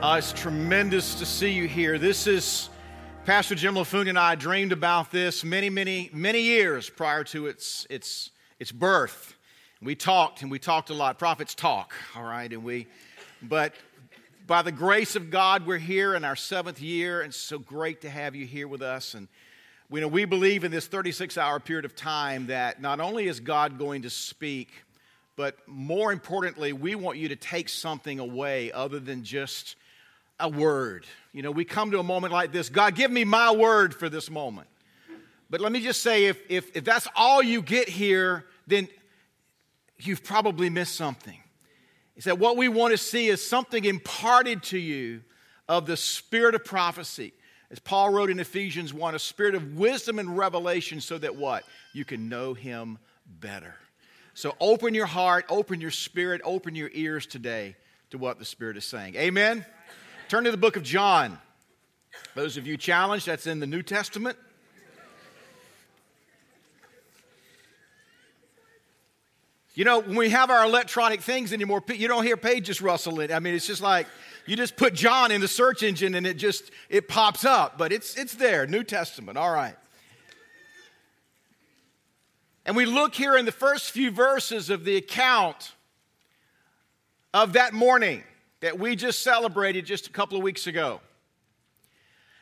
Uh, it's tremendous to see you here. This is Pastor Jim LaFoon and I dreamed about this many, many, many years prior to its, its, its birth. We talked and we talked a lot. Prophets talk, all right, and we, but by the grace of God, we're here in our seventh year, and it's so great to have you here with us. And we know we believe in this 36 hour period of time that not only is God going to speak, but more importantly, we want you to take something away other than just a word. You know, we come to a moment like this God, give me my word for this moment. But let me just say if, if, if that's all you get here, then you've probably missed something. He said, What we want to see is something imparted to you of the spirit of prophecy. As Paul wrote in Ephesians 1, a spirit of wisdom and revelation so that what? You can know him better. So open your heart, open your spirit, open your ears today to what the Spirit is saying. Amen. Turn to the book of John. Those of you challenged, that's in the New Testament. You know, when we have our electronic things anymore, you don't hear pages rustling. I mean, it's just like you just put John in the search engine and it just it pops up, but it's it's there, New Testament. All right. And we look here in the first few verses of the account of that morning that we just celebrated just a couple of weeks ago.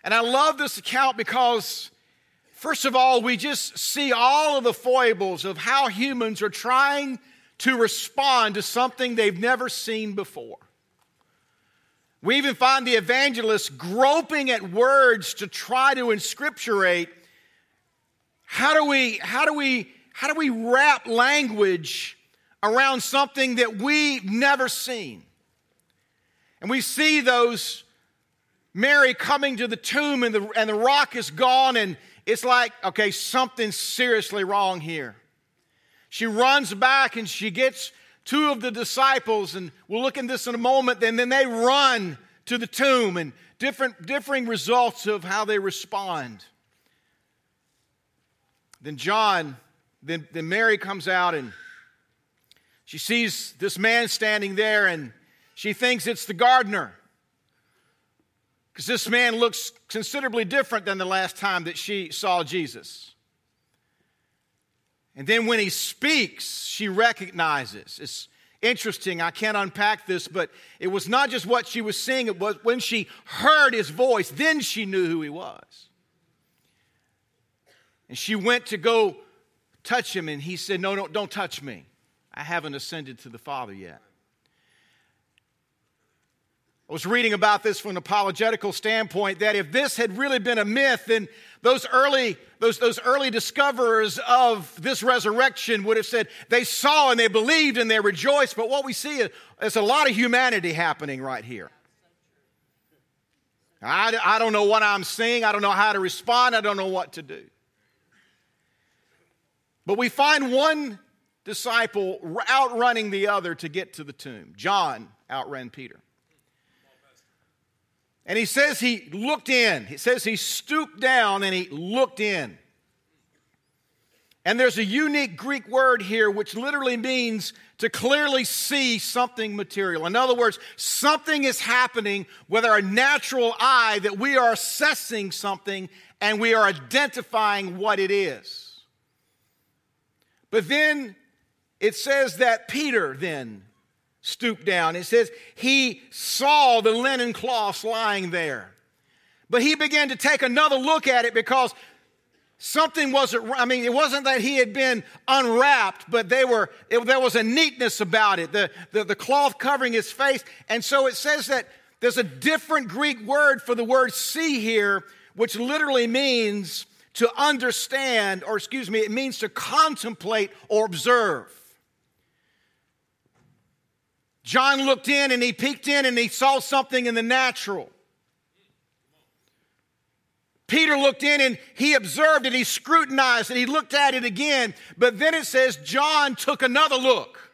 And I love this account because, first of all, we just see all of the foibles of how humans are trying to respond to something they've never seen before. We even find the evangelist groping at words to try to inscripturate how do we, how do we, how do we wrap language around something that we've never seen? And we see those Mary coming to the tomb and the, and the rock is gone, and it's like, okay, something's seriously wrong here. She runs back and she gets two of the disciples, and we'll look at this in a moment, and then they run to the tomb and different differing results of how they respond. Then John, then, then Mary comes out and she sees this man standing there and she thinks it's the gardener. Because this man looks considerably different than the last time that she saw Jesus. And then when he speaks, she recognizes. It's interesting. I can't unpack this, but it was not just what she was seeing, it was when she heard his voice, then she knew who he was. And she went to go touch him, and he said, No, no, don't touch me. I haven't ascended to the Father yet. I was reading about this from an apologetical standpoint that if this had really been a myth, then those early, those, those early discoverers of this resurrection would have said they saw and they believed and they rejoiced. But what we see is, is a lot of humanity happening right here. I, I don't know what I'm seeing. I don't know how to respond. I don't know what to do. But we find one disciple outrunning the other to get to the tomb. John outran Peter. And he says he looked in. He says he stooped down and he looked in. And there's a unique Greek word here which literally means to clearly see something material. In other words, something is happening with our natural eye that we are assessing something and we are identifying what it is. But then it says that Peter then stooped down. It says he saw the linen cloths lying there. But he began to take another look at it because something wasn't, I mean, it wasn't that he had been unwrapped, but they were, it, there was a neatness about it, the, the, the cloth covering his face. And so it says that there's a different Greek word for the word see here, which literally means to understand, or excuse me, it means to contemplate or observe. John looked in and he peeked in and he saw something in the natural. Peter looked in and he observed and he scrutinized and he looked at it again. But then it says John took another look.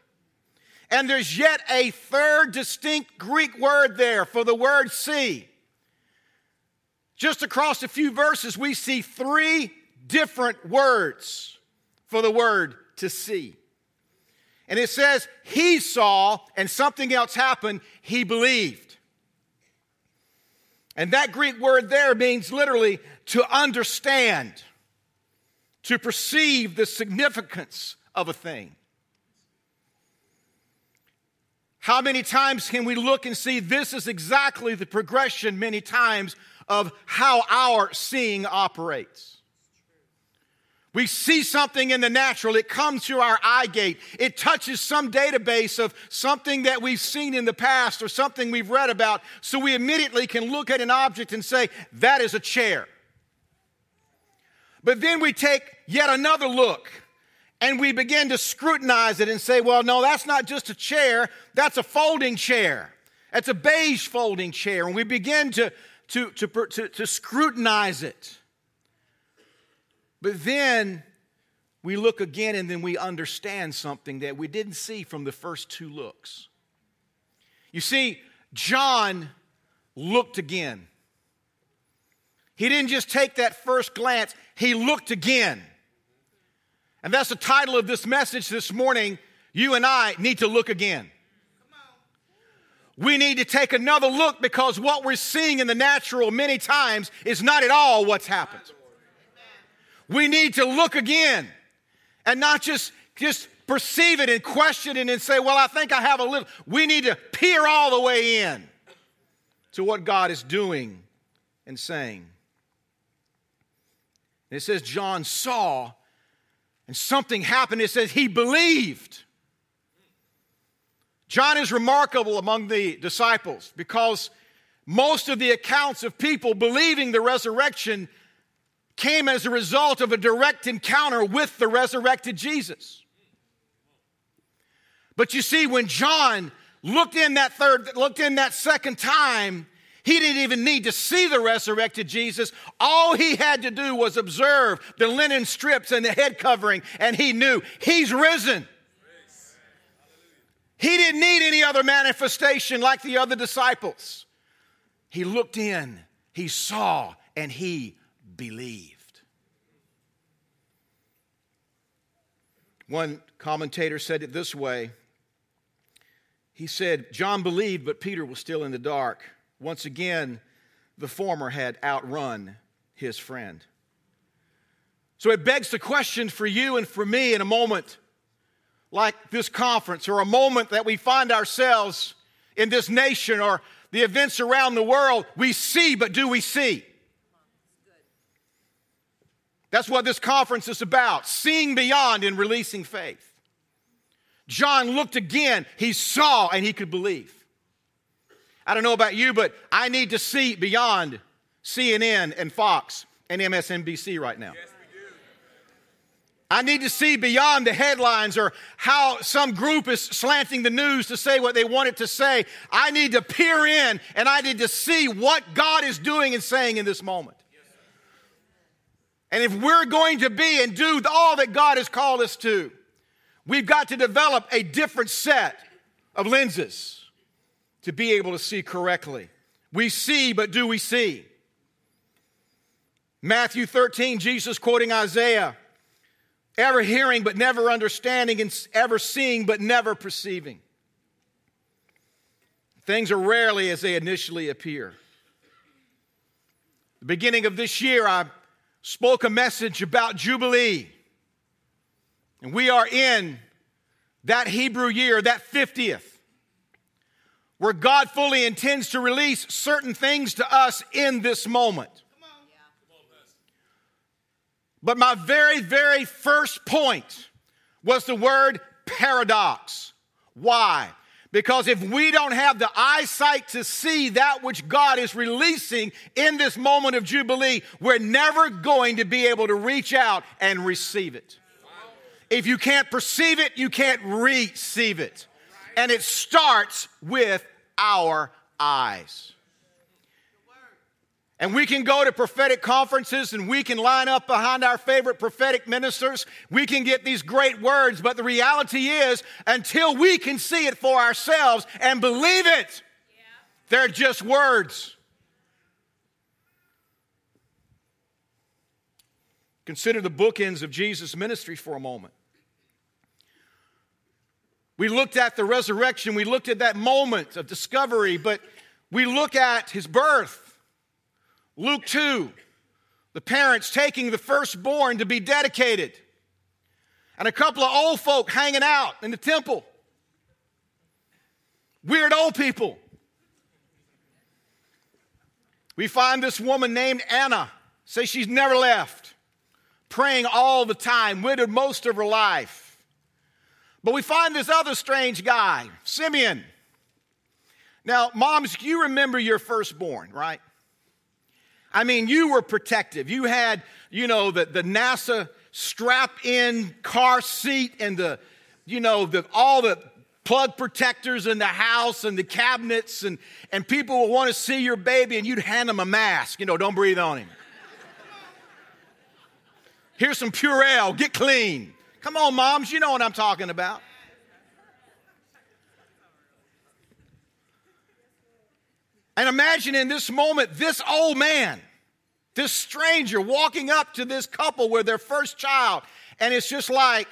And there's yet a third distinct Greek word there for the word see. Just across a few verses, we see three different words for the word to see. And it says he saw and something else happened, he believed. And that Greek word there means literally to understand, to perceive the significance of a thing. How many times can we look and see this is exactly the progression, many times, of how our seeing operates? We see something in the natural, it comes through our eye gate. It touches some database of something that we've seen in the past or something we've read about, so we immediately can look at an object and say, That is a chair. But then we take yet another look and we begin to scrutinize it and say, well, no, that's not just a chair, that's a folding chair. That's a beige folding chair. And we begin to, to, to, to, to scrutinize it. But then we look again and then we understand something that we didn't see from the first two looks. You see, John looked again. He didn't just take that first glance, he looked again. And that's the title of this message this morning. You and I need to look again. We need to take another look because what we're seeing in the natural many times is not at all what's happened. We need to look again and not just, just perceive it and question it and say, well, I think I have a little. We need to peer all the way in to what God is doing and saying. And it says, John saw and something happened. It says he believed. John is remarkable among the disciples because most of the accounts of people believing the resurrection came as a result of a direct encounter with the resurrected Jesus. But you see, when John looked in that third, looked in that second time, he didn't even need to see the resurrected Jesus. All he had to do was observe the linen strips and the head covering, and he knew he's risen. He didn't need any other manifestation like the other disciples. He looked in, he saw, and he believed. One commentator said it this way. He said, John believed, but Peter was still in the dark. Once again, the former had outrun his friend. So it begs the question for you and for me in a moment like this conference or a moment that we find ourselves in this nation or the events around the world. We see, but do we see? That's what this conference is about seeing beyond and releasing faith. John looked again, he saw, and he could believe. I don't know about you, but I need to see beyond CNN and Fox and MSNBC right now. Yes, I need to see beyond the headlines or how some group is slanting the news to say what they want it to say. I need to peer in and I need to see what God is doing and saying in this moment. And if we're going to be and do all that God has called us to, we've got to develop a different set of lenses to be able to see correctly. We see, but do we see? Matthew 13, Jesus quoting Isaiah, ever hearing but never understanding, and ever seeing but never perceiving. Things are rarely as they initially appear. The beginning of this year, I spoke a message about Jubilee. And we are in that Hebrew year, that 50th where God fully intends to release certain things to us in this moment. But my very, very first point was the word paradox. Why? Because if we don't have the eyesight to see that which God is releasing in this moment of Jubilee, we're never going to be able to reach out and receive it. If you can't perceive it, you can't receive it. And it starts with our eyes. And we can go to prophetic conferences and we can line up behind our favorite prophetic ministers. We can get these great words, but the reality is, until we can see it for ourselves and believe it, yeah. they're just words. Consider the bookends of Jesus' ministry for a moment. We looked at the resurrection, we looked at that moment of discovery, but we look at his birth. Luke 2, the parents taking the firstborn to be dedicated, and a couple of old folk hanging out in the temple. Weird old people. We find this woman named Anna, say she's never left, praying all the time, widowed most of her life. But we find this other strange guy, Simeon. Now, moms, you remember your firstborn, right? I mean, you were protective. You had, you know, the, the NASA strap in car seat and the, you know, the, all the plug protectors in the house and the cabinets, and, and people would want to see your baby, and you'd hand them a mask. You know, don't breathe on him. Here's some Purell, get clean. Come on, moms, you know what I'm talking about. And imagine in this moment, this old man, this stranger walking up to this couple with their first child, and it's just like,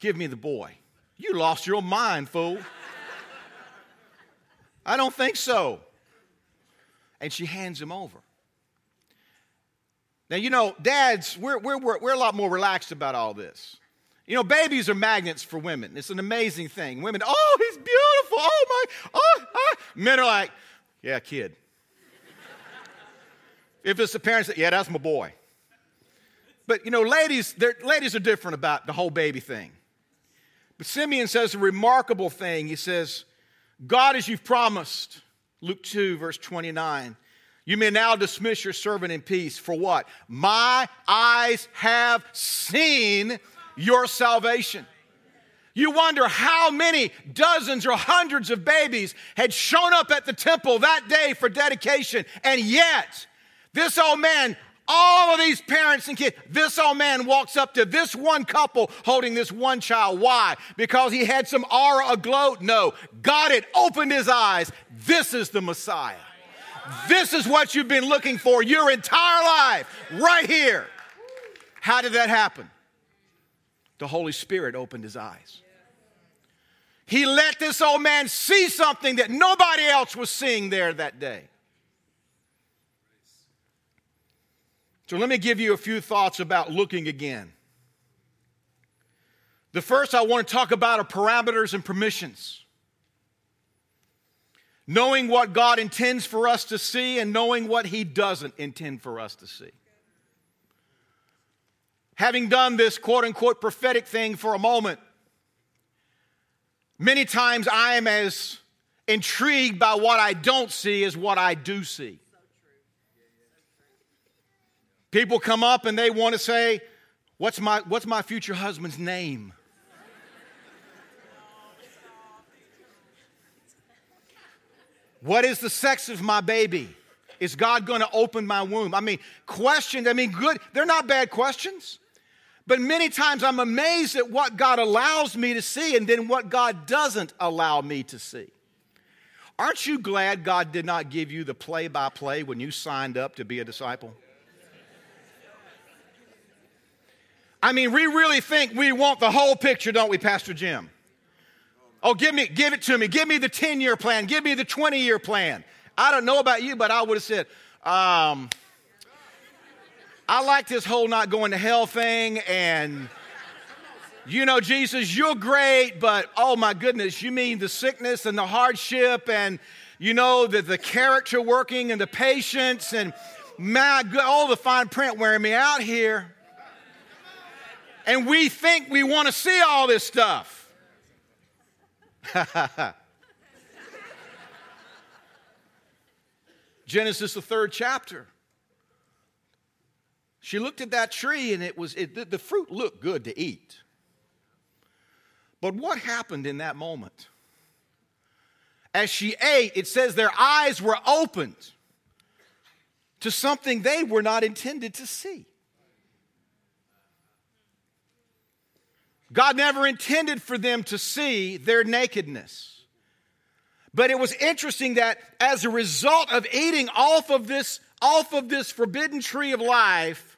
give me the boy. You lost your mind, fool. I don't think so. And she hands him over. Now, you know, dads, we're, we're, we're a lot more relaxed about all this. You know, babies are magnets for women. It's an amazing thing. Women, oh, he's beautiful. Oh, my, oh, ah. Men are like, yeah, kid. if it's the parents, yeah, that's my boy. But, you know, ladies, ladies are different about the whole baby thing. But Simeon says a remarkable thing. He says, God, as you've promised, Luke 2, verse 29, you may now dismiss your servant in peace. For what? My eyes have seen your salvation. You wonder how many dozens or hundreds of babies had shown up at the temple that day for dedication, and yet this old man all of these parents and kids. This old man walks up to this one couple holding this one child. Why? Because he had some aura aglow? No. God had opened his eyes. This is the Messiah. This is what you've been looking for your entire life, right here. How did that happen? The Holy Spirit opened his eyes. He let this old man see something that nobody else was seeing there that day. So let me give you a few thoughts about looking again. The first I want to talk about are parameters and permissions. Knowing what God intends for us to see and knowing what He doesn't intend for us to see. Having done this quote unquote prophetic thing for a moment, many times I am as intrigued by what I don't see as what I do see. People come up and they want to say, What's my, what's my future husband's name? What is the sex of my baby? Is God going to open my womb? I mean, questions, I mean, good, they're not bad questions. But many times I'm amazed at what God allows me to see and then what God doesn't allow me to see. Aren't you glad God did not give you the play by play when you signed up to be a disciple? I mean, we really think we want the whole picture, don't we, Pastor Jim? Oh, give me, give it to me. Give me the 10 year plan. Give me the 20 year plan. I don't know about you, but I would have said, um, I like this whole not going to hell thing. And, you know, Jesus, you're great, but oh my goodness, you mean the sickness and the hardship and, you know, the, the character working and the patience and, my, all the fine print wearing me out here and we think we want to see all this stuff. Genesis, the third chapter. She looked at that tree and it was, it, the fruit looked good to eat. But what happened in that moment? As she ate, it says their eyes were opened to something they were not intended to see. God never intended for them to see their nakedness. But it was interesting that as a result of eating off of this, off of this forbidden tree of life,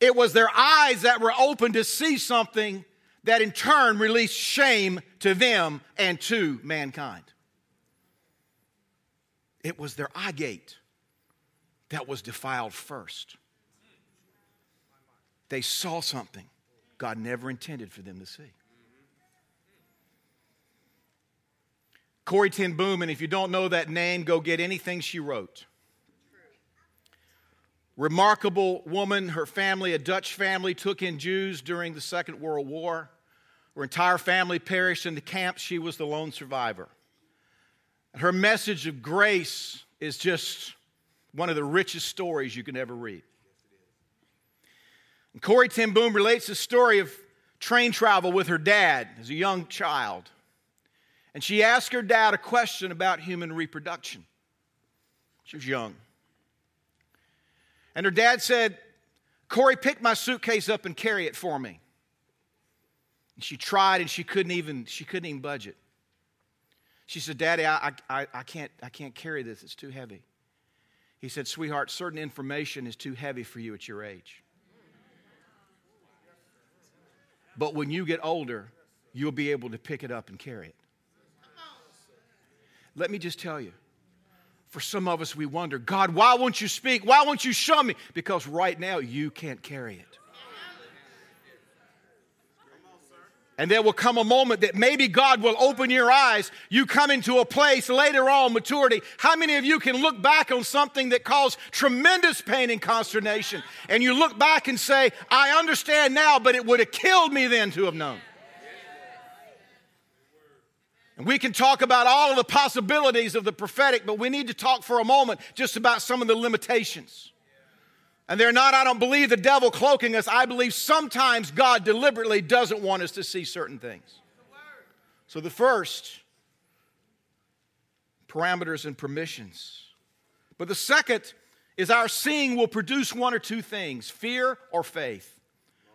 it was their eyes that were open to see something that in turn released shame to them and to mankind. It was their eye gate that was defiled first. They saw something God never intended for them to see. Corrie ten Boom, and if you don't know that name, go get anything she wrote. Remarkable woman, her family, a Dutch family, took in Jews during the Second World War. Her entire family perished in the camps. She was the lone survivor. Her message of grace is just one of the richest stories you can ever read. And Corrie ten Boom relates the story of train travel with her dad as a young child. And she asked her dad a question about human reproduction. She was young. And her dad said, Corrie, pick my suitcase up and carry it for me. And she tried and she couldn't even, she couldn't even budge it. She said, Daddy, I, I, I, can't, I can't carry this. It's too heavy. He said, Sweetheart, certain information is too heavy for you at your age. But when you get older, you'll be able to pick it up and carry it. Let me just tell you for some of us, we wonder, God, why won't you speak? Why won't you show me? Because right now, you can't carry it. And there will come a moment that maybe God will open your eyes. You come into a place later on, maturity. How many of you can look back on something that caused tremendous pain and consternation? And you look back and say, I understand now, but it would have killed me then to have known. And we can talk about all of the possibilities of the prophetic, but we need to talk for a moment just about some of the limitations. And they're not, I don't believe, the devil cloaking us. I believe sometimes God deliberately doesn't want us to see certain things. So the first, parameters and permissions. But the second is our seeing will produce one or two things fear or faith,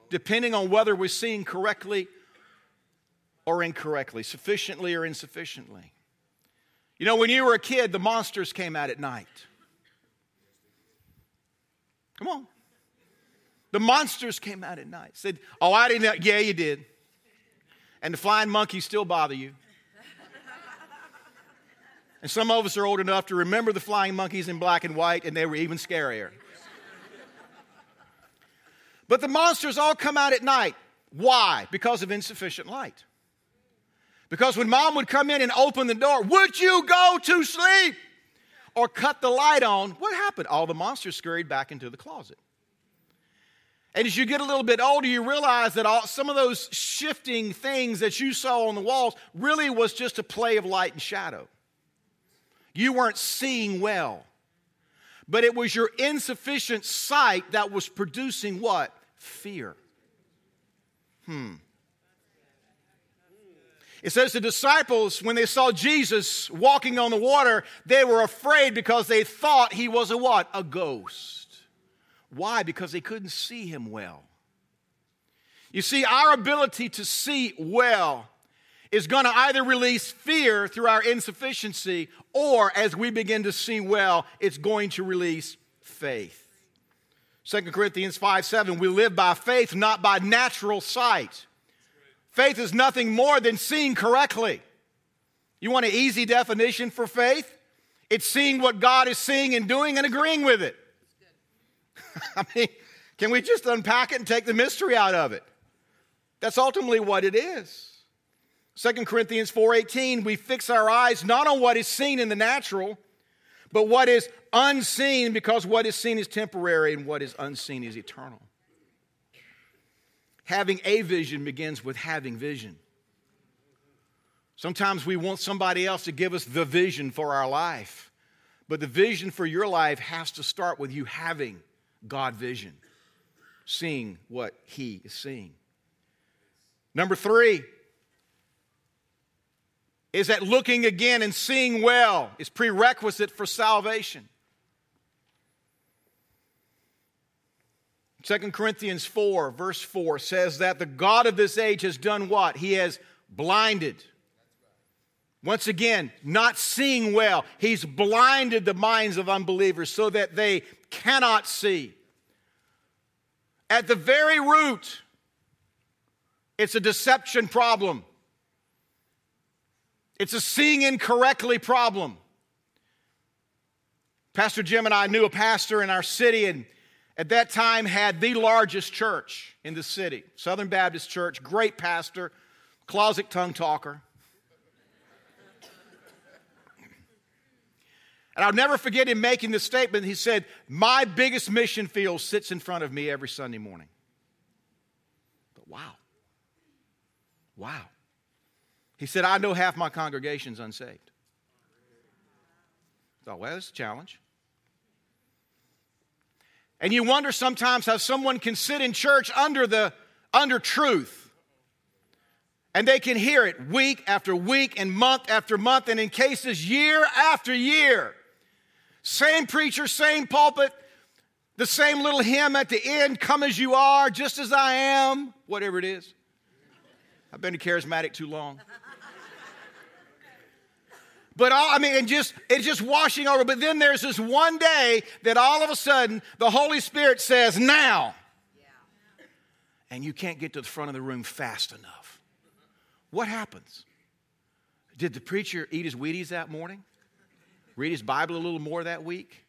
depending on whether we're seeing correctly or incorrectly, sufficiently or insufficiently. You know, when you were a kid, the monsters came out at night. Come on. The monsters came out at night. Said, Oh, I didn't know. Yeah, you did. And the flying monkeys still bother you. And some of us are old enough to remember the flying monkeys in black and white, and they were even scarier. But the monsters all come out at night. Why? Because of insufficient light. Because when mom would come in and open the door, would you go to sleep? Or cut the light on, what happened? All the monsters scurried back into the closet. And as you get a little bit older, you realize that all, some of those shifting things that you saw on the walls really was just a play of light and shadow. You weren't seeing well. But it was your insufficient sight that was producing what? Fear. Hmm. It says the disciples, when they saw Jesus walking on the water, they were afraid because they thought he was a what? A ghost. Why? Because they couldn't see him well. You see, our ability to see well is going to either release fear through our insufficiency, or as we begin to see well, it's going to release faith. 2 Corinthians 5 7, we live by faith, not by natural sight. Faith is nothing more than seeing correctly. You want an easy definition for faith? It's seeing what God is seeing and doing and agreeing with it. I mean, can we just unpack it and take the mystery out of it? That's ultimately what it is. 2 Corinthians 4:18 we fix our eyes not on what is seen in the natural but what is unseen because what is seen is temporary and what is unseen is eternal. Having a vision begins with having vision. Sometimes we want somebody else to give us the vision for our life, but the vision for your life has to start with you having God vision, seeing what He is seeing. Number three is that looking again and seeing well is prerequisite for salvation. 2 Corinthians 4, verse 4 says that the God of this age has done what? He has blinded. Once again, not seeing well. He's blinded the minds of unbelievers so that they cannot see. At the very root, it's a deception problem. It's a seeing incorrectly problem. Pastor Jim and I knew a pastor in our city, and at that time had the largest church in the city Southern Baptist Church, great pastor, closet tongue talker. And I'll never forget him making this statement. He said, My biggest mission field sits in front of me every Sunday morning. But wow. Wow. He said, I know half my congregation's unsaved. I thought, well, that's a challenge. And you wonder sometimes how someone can sit in church under the under truth. And they can hear it week after week and month after month, and in cases year after year. Same preacher, same pulpit, the same little hymn at the end come as you are, just as I am, whatever it is. I've been a charismatic too long. But all, I mean, and just it's just washing over. But then there's this one day that all of a sudden the Holy Spirit says, "Now," yeah. and you can't get to the front of the room fast enough. What happens? Did the preacher eat his Wheaties that morning? Read his Bible a little more that week?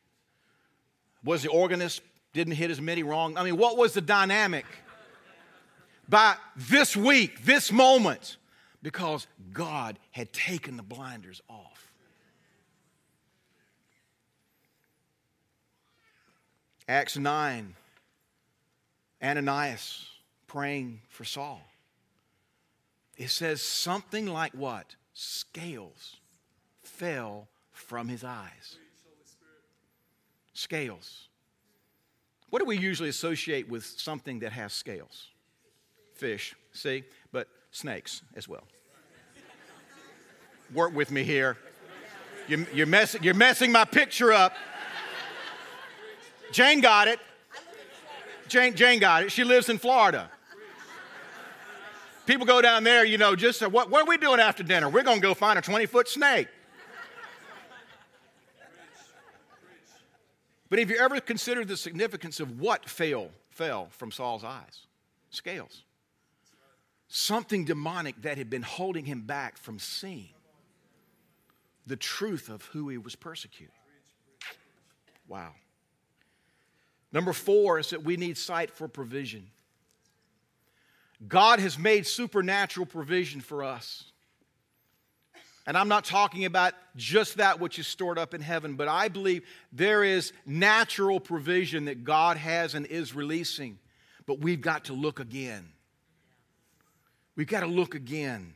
Was the organist didn't hit as many wrong? I mean, what was the dynamic? By this week, this moment, because God had taken the blinders off. Acts 9, Ananias praying for Saul. It says something like what? Scales fell from his eyes. Scales. What do we usually associate with something that has scales? Fish, see? But snakes as well. Work with me here. You're, you're, mess, you're messing my picture up. Jane got it. Jane, Jane got it. She lives in Florida. People go down there, you know, just what, what are we doing after dinner? We're going to go find a 20 foot snake. But have you ever considered the significance of what fell, fell from Saul's eyes? Scales something demonic that had been holding him back from seeing the truth of who he was persecuting. Wow. Number four is that we need sight for provision. God has made supernatural provision for us. And I'm not talking about just that which is stored up in heaven, but I believe there is natural provision that God has and is releasing. But we've got to look again. We've got to look again.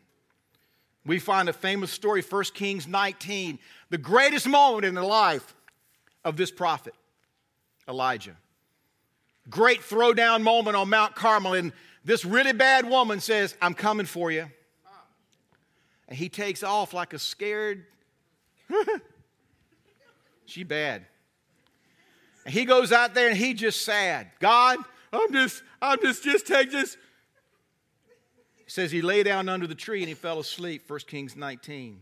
We find a famous story, 1 Kings 19, the greatest moment in the life of this prophet, Elijah. Great throwdown moment on Mount Carmel, and this really bad woman says, I'm coming for you. And he takes off like a scared, she bad. And he goes out there and he just sad. God, I'm just, I'm just, just take this, he says he lay down under the tree and he fell asleep, 1 Kings 19.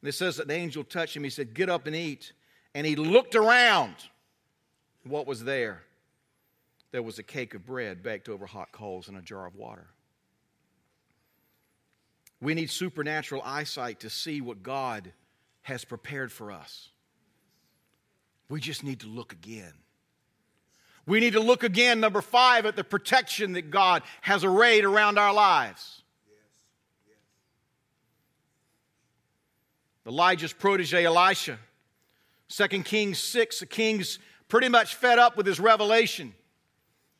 And it says that the angel touched him. He said, Get up and eat. And he looked around. What was there? There was a cake of bread baked over hot coals and a jar of water. We need supernatural eyesight to see what God has prepared for us. We just need to look again. We need to look again, number five, at the protection that God has arrayed around our lives. Elijah's protege, Elisha. 2 Kings 6, the king's pretty much fed up with his revelation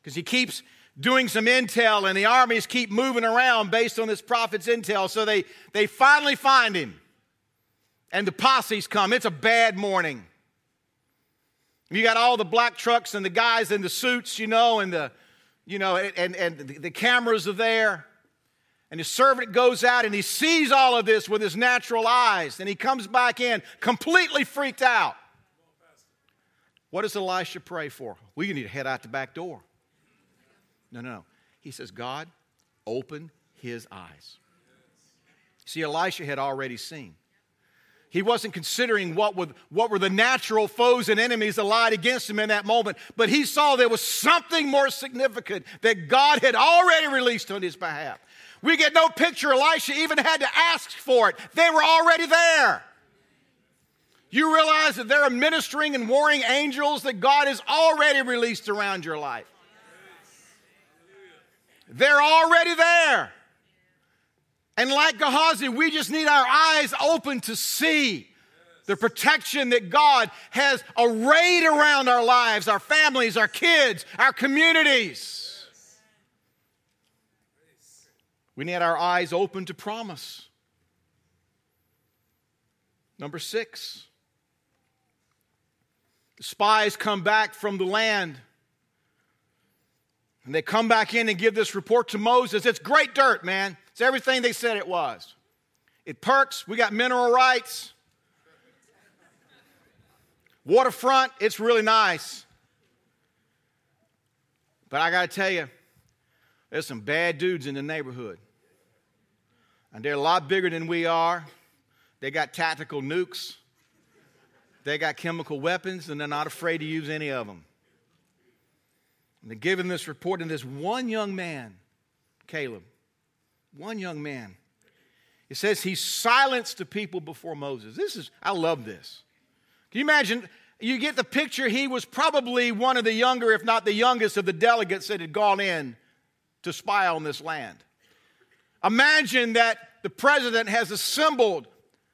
because he keeps doing some intel and the armies keep moving around based on this prophet's intel. So they, they finally find him and the posse's come. It's a bad morning. You got all the black trucks and the guys in the suits, you know, and the, you know, and, and the cameras are there. And his servant goes out and he sees all of this with his natural eyes. And he comes back in completely freaked out. What does Elisha pray for? We need to head out the back door. No, no, no. He says, God, open his eyes. See, Elisha had already seen. He wasn't considering what were, what were the natural foes and enemies that lied against him in that moment, but he saw there was something more significant that God had already released on his behalf. We get no picture Elisha even had to ask for it, they were already there. You realize that there are ministering and warring angels that God has already released around your life. They're already there. And like Gehazi, we just need our eyes open to see the protection that God has arrayed around our lives, our families, our kids, our communities. We need our eyes open to promise. Number six, the spies come back from the land. And they come back in and give this report to Moses. It's great dirt, man. It's everything they said it was. It perks, we got mineral rights. Waterfront, it's really nice. But I got to tell you, there's some bad dudes in the neighborhood. And they're a lot bigger than we are. They got tactical nukes, they got chemical weapons, and they're not afraid to use any of them. And they're giving this report, and this one young man, Caleb, one young man, it says he silenced the people before Moses. This is, I love this. Can you imagine? You get the picture, he was probably one of the younger, if not the youngest, of the delegates that had gone in to spy on this land. Imagine that the president has assembled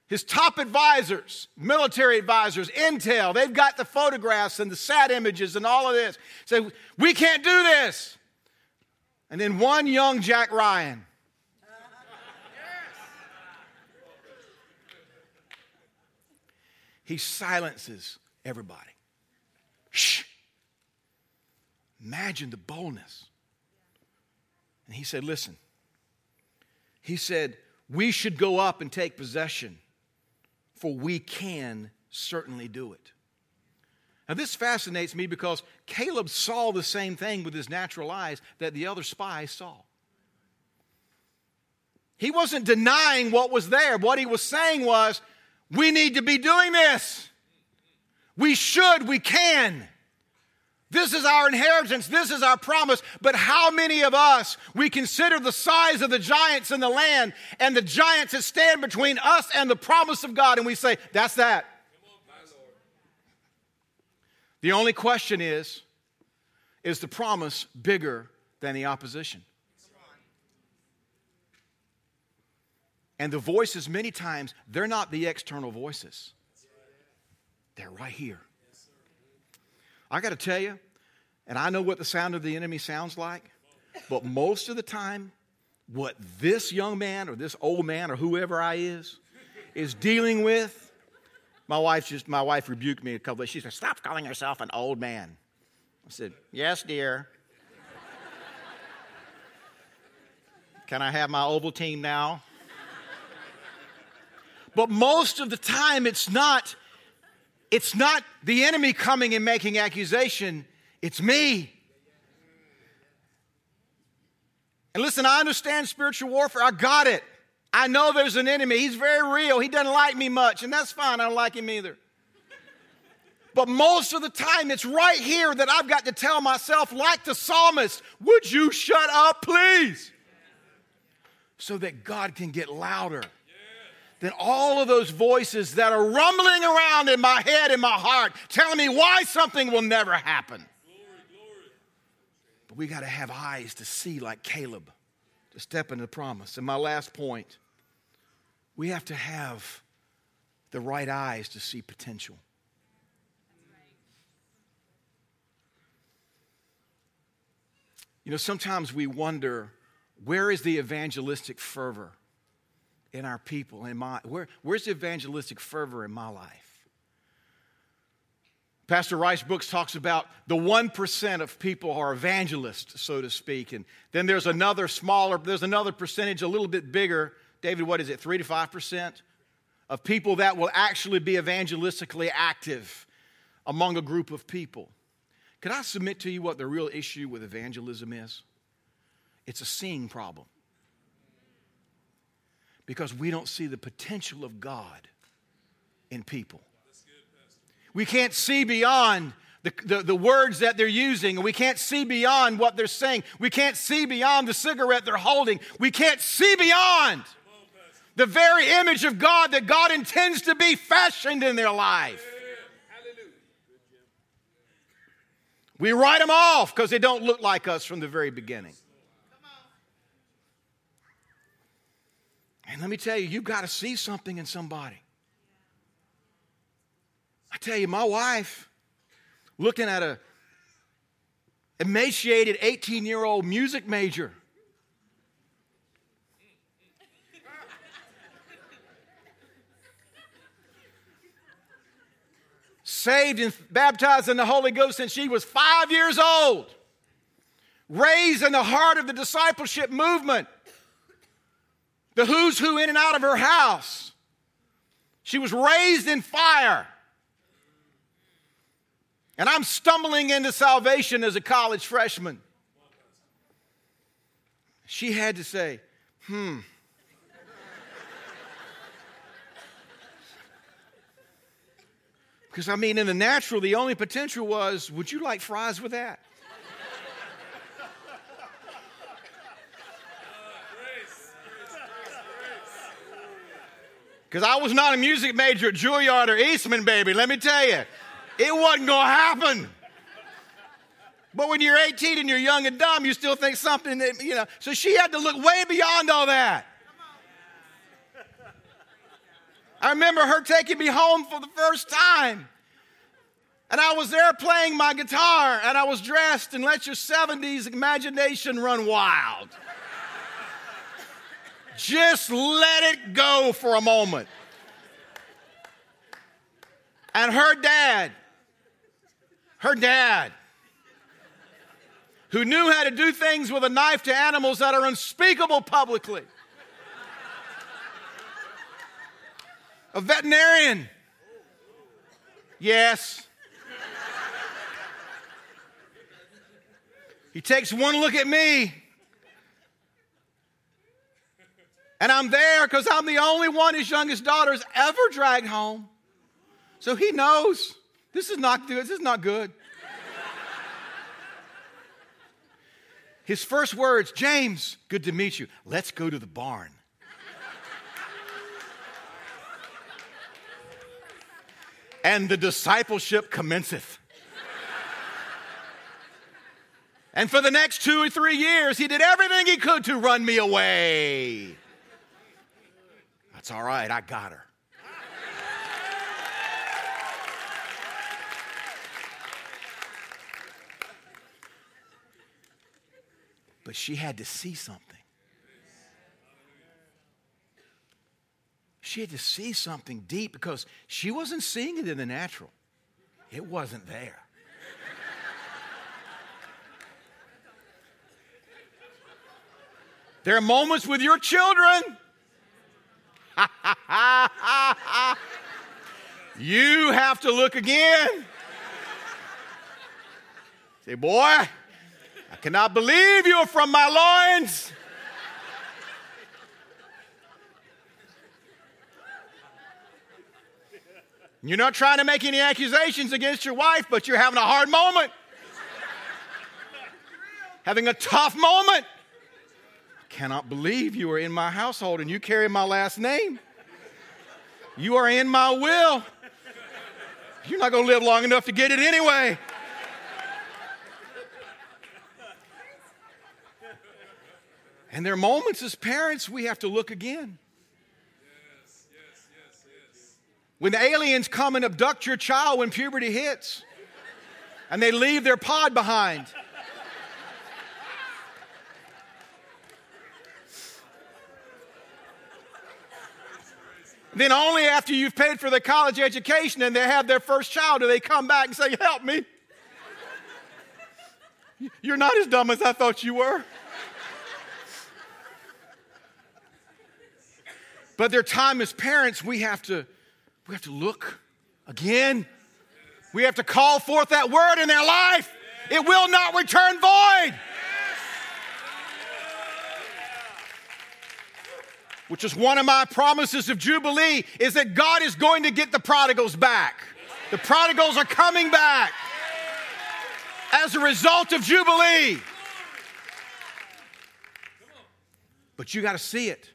his top advisors, military advisors, intel, they've got the photographs and the sat images and all of this. Say, we can't do this. And then one young Jack Ryan. He silences everybody. Shh. Imagine the boldness. And he said, Listen, he said, we should go up and take possession for we can certainly do it. Now, this fascinates me because Caleb saw the same thing with his natural eyes that the other spies saw. He wasn't denying what was there. What he was saying was, we need to be doing this. We should, we can. This is our inheritance. This is our promise. But how many of us, we consider the size of the giants in the land and the giants that stand between us and the promise of God, and we say, that's that. The only question is, is the promise bigger than the opposition? And the voices, many times, they're not the external voices, they're right here. I got to tell you, and I know what the sound of the enemy sounds like, but most of the time, what this young man or this old man or whoever I is is dealing with, my wife just my wife rebuked me a couple of She said, "Stop calling yourself an old man." I said, "Yes, dear." Can I have my Ovaltine now? But most of the time, it's not it's not the enemy coming and making accusation, it's me. And listen, I understand spiritual warfare. I got it. I know there's an enemy. He's very real. He doesn't like me much, and that's fine. I don't like him either. But most of the time, it's right here that I've got to tell myself, like the psalmist, would you shut up, please? So that God can get louder than all of those voices that are rumbling around in my head and my heart, telling me why something will never happen. But we got to have eyes to see, like Caleb, to step into the promise. And my last point we have to have the right eyes to see potential. You know, sometimes we wonder where is the evangelistic fervor? In our people, in my where, where's the evangelistic fervor in my life? Pastor Rice Brooks talks about the 1% of people are evangelists, so to speak. And then there's another smaller, there's another percentage a little bit bigger. David, what is it, 3 to 5% of people that will actually be evangelistically active among a group of people. Can I submit to you what the real issue with evangelism is? It's a seeing problem because we don't see the potential of God in people. We can't see beyond the, the, the, words that they're using, and we can't see beyond what they're saying. We can't see beyond the cigarette they're holding. We can't see beyond the very image of God that God intends to be fashioned in their life. We write them off because they don't look like us from the very beginning. And let me tell you, you've got to see something in somebody. I tell you, my wife, looking at a emaciated 18 year old music major, saved and baptized in the Holy Ghost since she was five years old, raised in the heart of the discipleship movement, the who's who in and out of her house. She was raised in fire. And I'm stumbling into salvation as a college freshman. She had to say, hmm. Because, I mean, in the natural, the only potential was would you like fries with that? Because I was not a music major at Juilliard or Eastman, baby, let me tell you. It wasn't going to happen. But when you're 18 and you're young and dumb, you still think something that, you know. So she had to look way beyond all that. I remember her taking me home for the first time. And I was there playing my guitar, and I was dressed, and let your 70s imagination run wild. Just let it go for a moment. And her dad, her dad, who knew how to do things with a knife to animals that are unspeakable publicly, a veterinarian. Yes. He takes one look at me, and I'm there because I'm the only one his youngest daughter's ever dragged home. So he knows this is not good. This is not good. His first words, James, good to meet you. Let's go to the barn. and the discipleship commenceth. And for the next two or three years, he did everything he could to run me away. That's all right, I got her. But she had to see something. She had to see something deep because she wasn't seeing it in the natural, it wasn't there. There are moments with your children. you have to look again. Say, boy, I cannot believe you are from my loins. You're not trying to make any accusations against your wife, but you're having a hard moment. having a tough moment cannot believe you are in my household and you carry my last name. You are in my will. You're not going to live long enough to get it anyway. And there are moments as parents we have to look again. When the aliens come and abduct your child when puberty hits, and they leave their pod behind. Then only after you've paid for their college education and they have their first child do they come back and say, Help me. You're not as dumb as I thought you were. But their time as parents, we have to we have to look again. We have to call forth that word in their life. It will not return void. Which is one of my promises of Jubilee, is that God is going to get the prodigals back. The prodigals are coming back as a result of Jubilee. But you got to see it.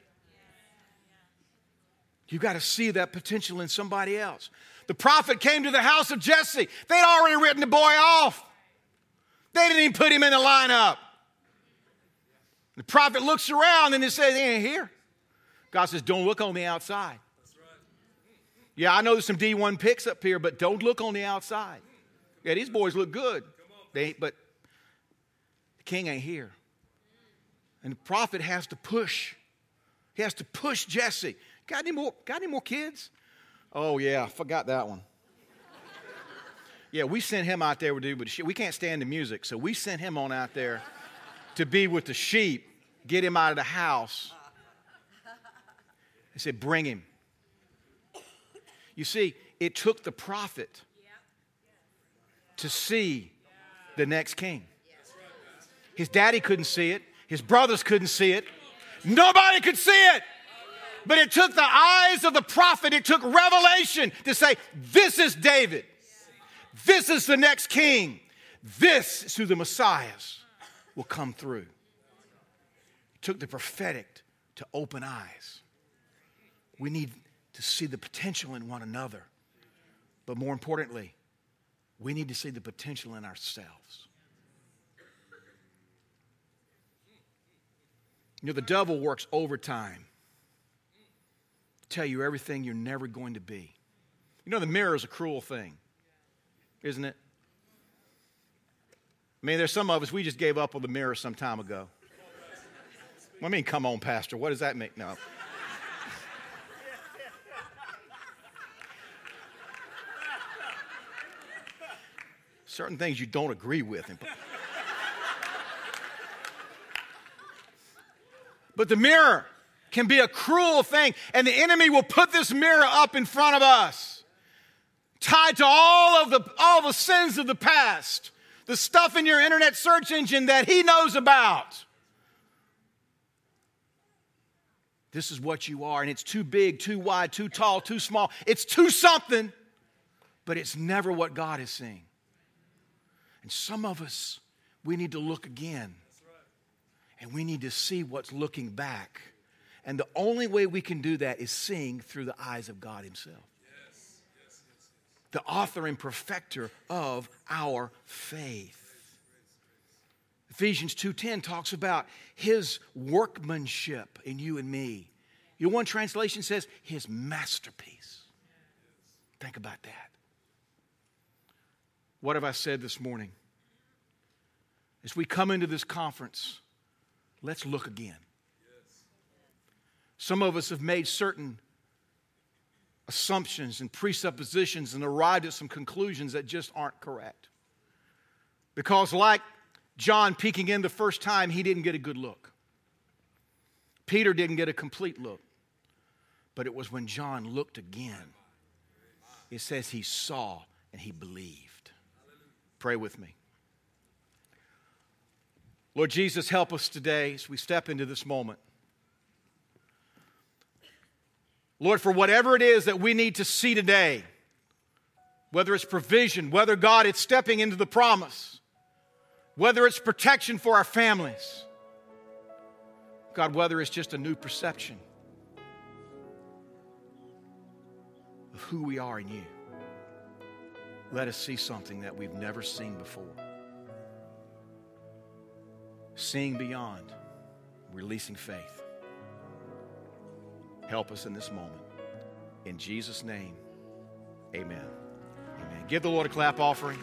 You got to see that potential in somebody else. The prophet came to the house of Jesse. They'd already written the boy off. They didn't even put him in the lineup. The prophet looks around and he says, He ain't here. God says, Don't look on the outside. Yeah, I know there's some D1 picks up here, but don't look on the outside. Yeah, these boys look good. They, ain't, but the king ain't here. And the prophet has to push. He has to push Jesse. Got any more, got any more kids? Oh, yeah, I forgot that one. yeah, we sent him out there to do with the sheep. We can't stand the music, so we sent him on out there to be with the sheep, get him out of the house. He said, Bring him. You see, it took the prophet to see the next king. His daddy couldn't see it, his brothers couldn't see it, nobody could see it. But it took the eyes of the prophet, it took revelation to say, This is David. This is the next king. This is who the Messiahs will come through. It took the prophetic to open eyes. We need to see the potential in one another. But more importantly, we need to see the potential in ourselves. You know, the devil works overtime to tell you everything you're never going to be. You know, the mirror is a cruel thing, isn't it? I mean, there's some of us, we just gave up on the mirror some time ago. I mean, come on, Pastor, what does that mean? No. Certain things you don't agree with. But the mirror can be a cruel thing, and the enemy will put this mirror up in front of us, tied to all of the, all the sins of the past, the stuff in your internet search engine that he knows about. This is what you are, and it's too big, too wide, too tall, too small. It's too something, but it's never what God is seeing. And some of us, we need to look again. And we need to see what's looking back. And the only way we can do that is seeing through the eyes of God Himself. The author and perfecter of our faith. Ephesians 2:10 talks about his workmanship in you and me. Your one translation says his masterpiece. Think about that. What have I said this morning? As we come into this conference, let's look again. Some of us have made certain assumptions and presuppositions and arrived at some conclusions that just aren't correct. Because, like John peeking in the first time, he didn't get a good look. Peter didn't get a complete look. But it was when John looked again, it says he saw and he believed. Pray with me. Lord Jesus, help us today as we step into this moment. Lord, for whatever it is that we need to see today, whether it's provision, whether God it's stepping into the promise, whether it's protection for our families, God, whether it's just a new perception of who we are in you let us see something that we've never seen before. Seeing beyond, releasing faith. Help us in this moment. In Jesus' name, amen. Amen. Give the Lord a clap offering.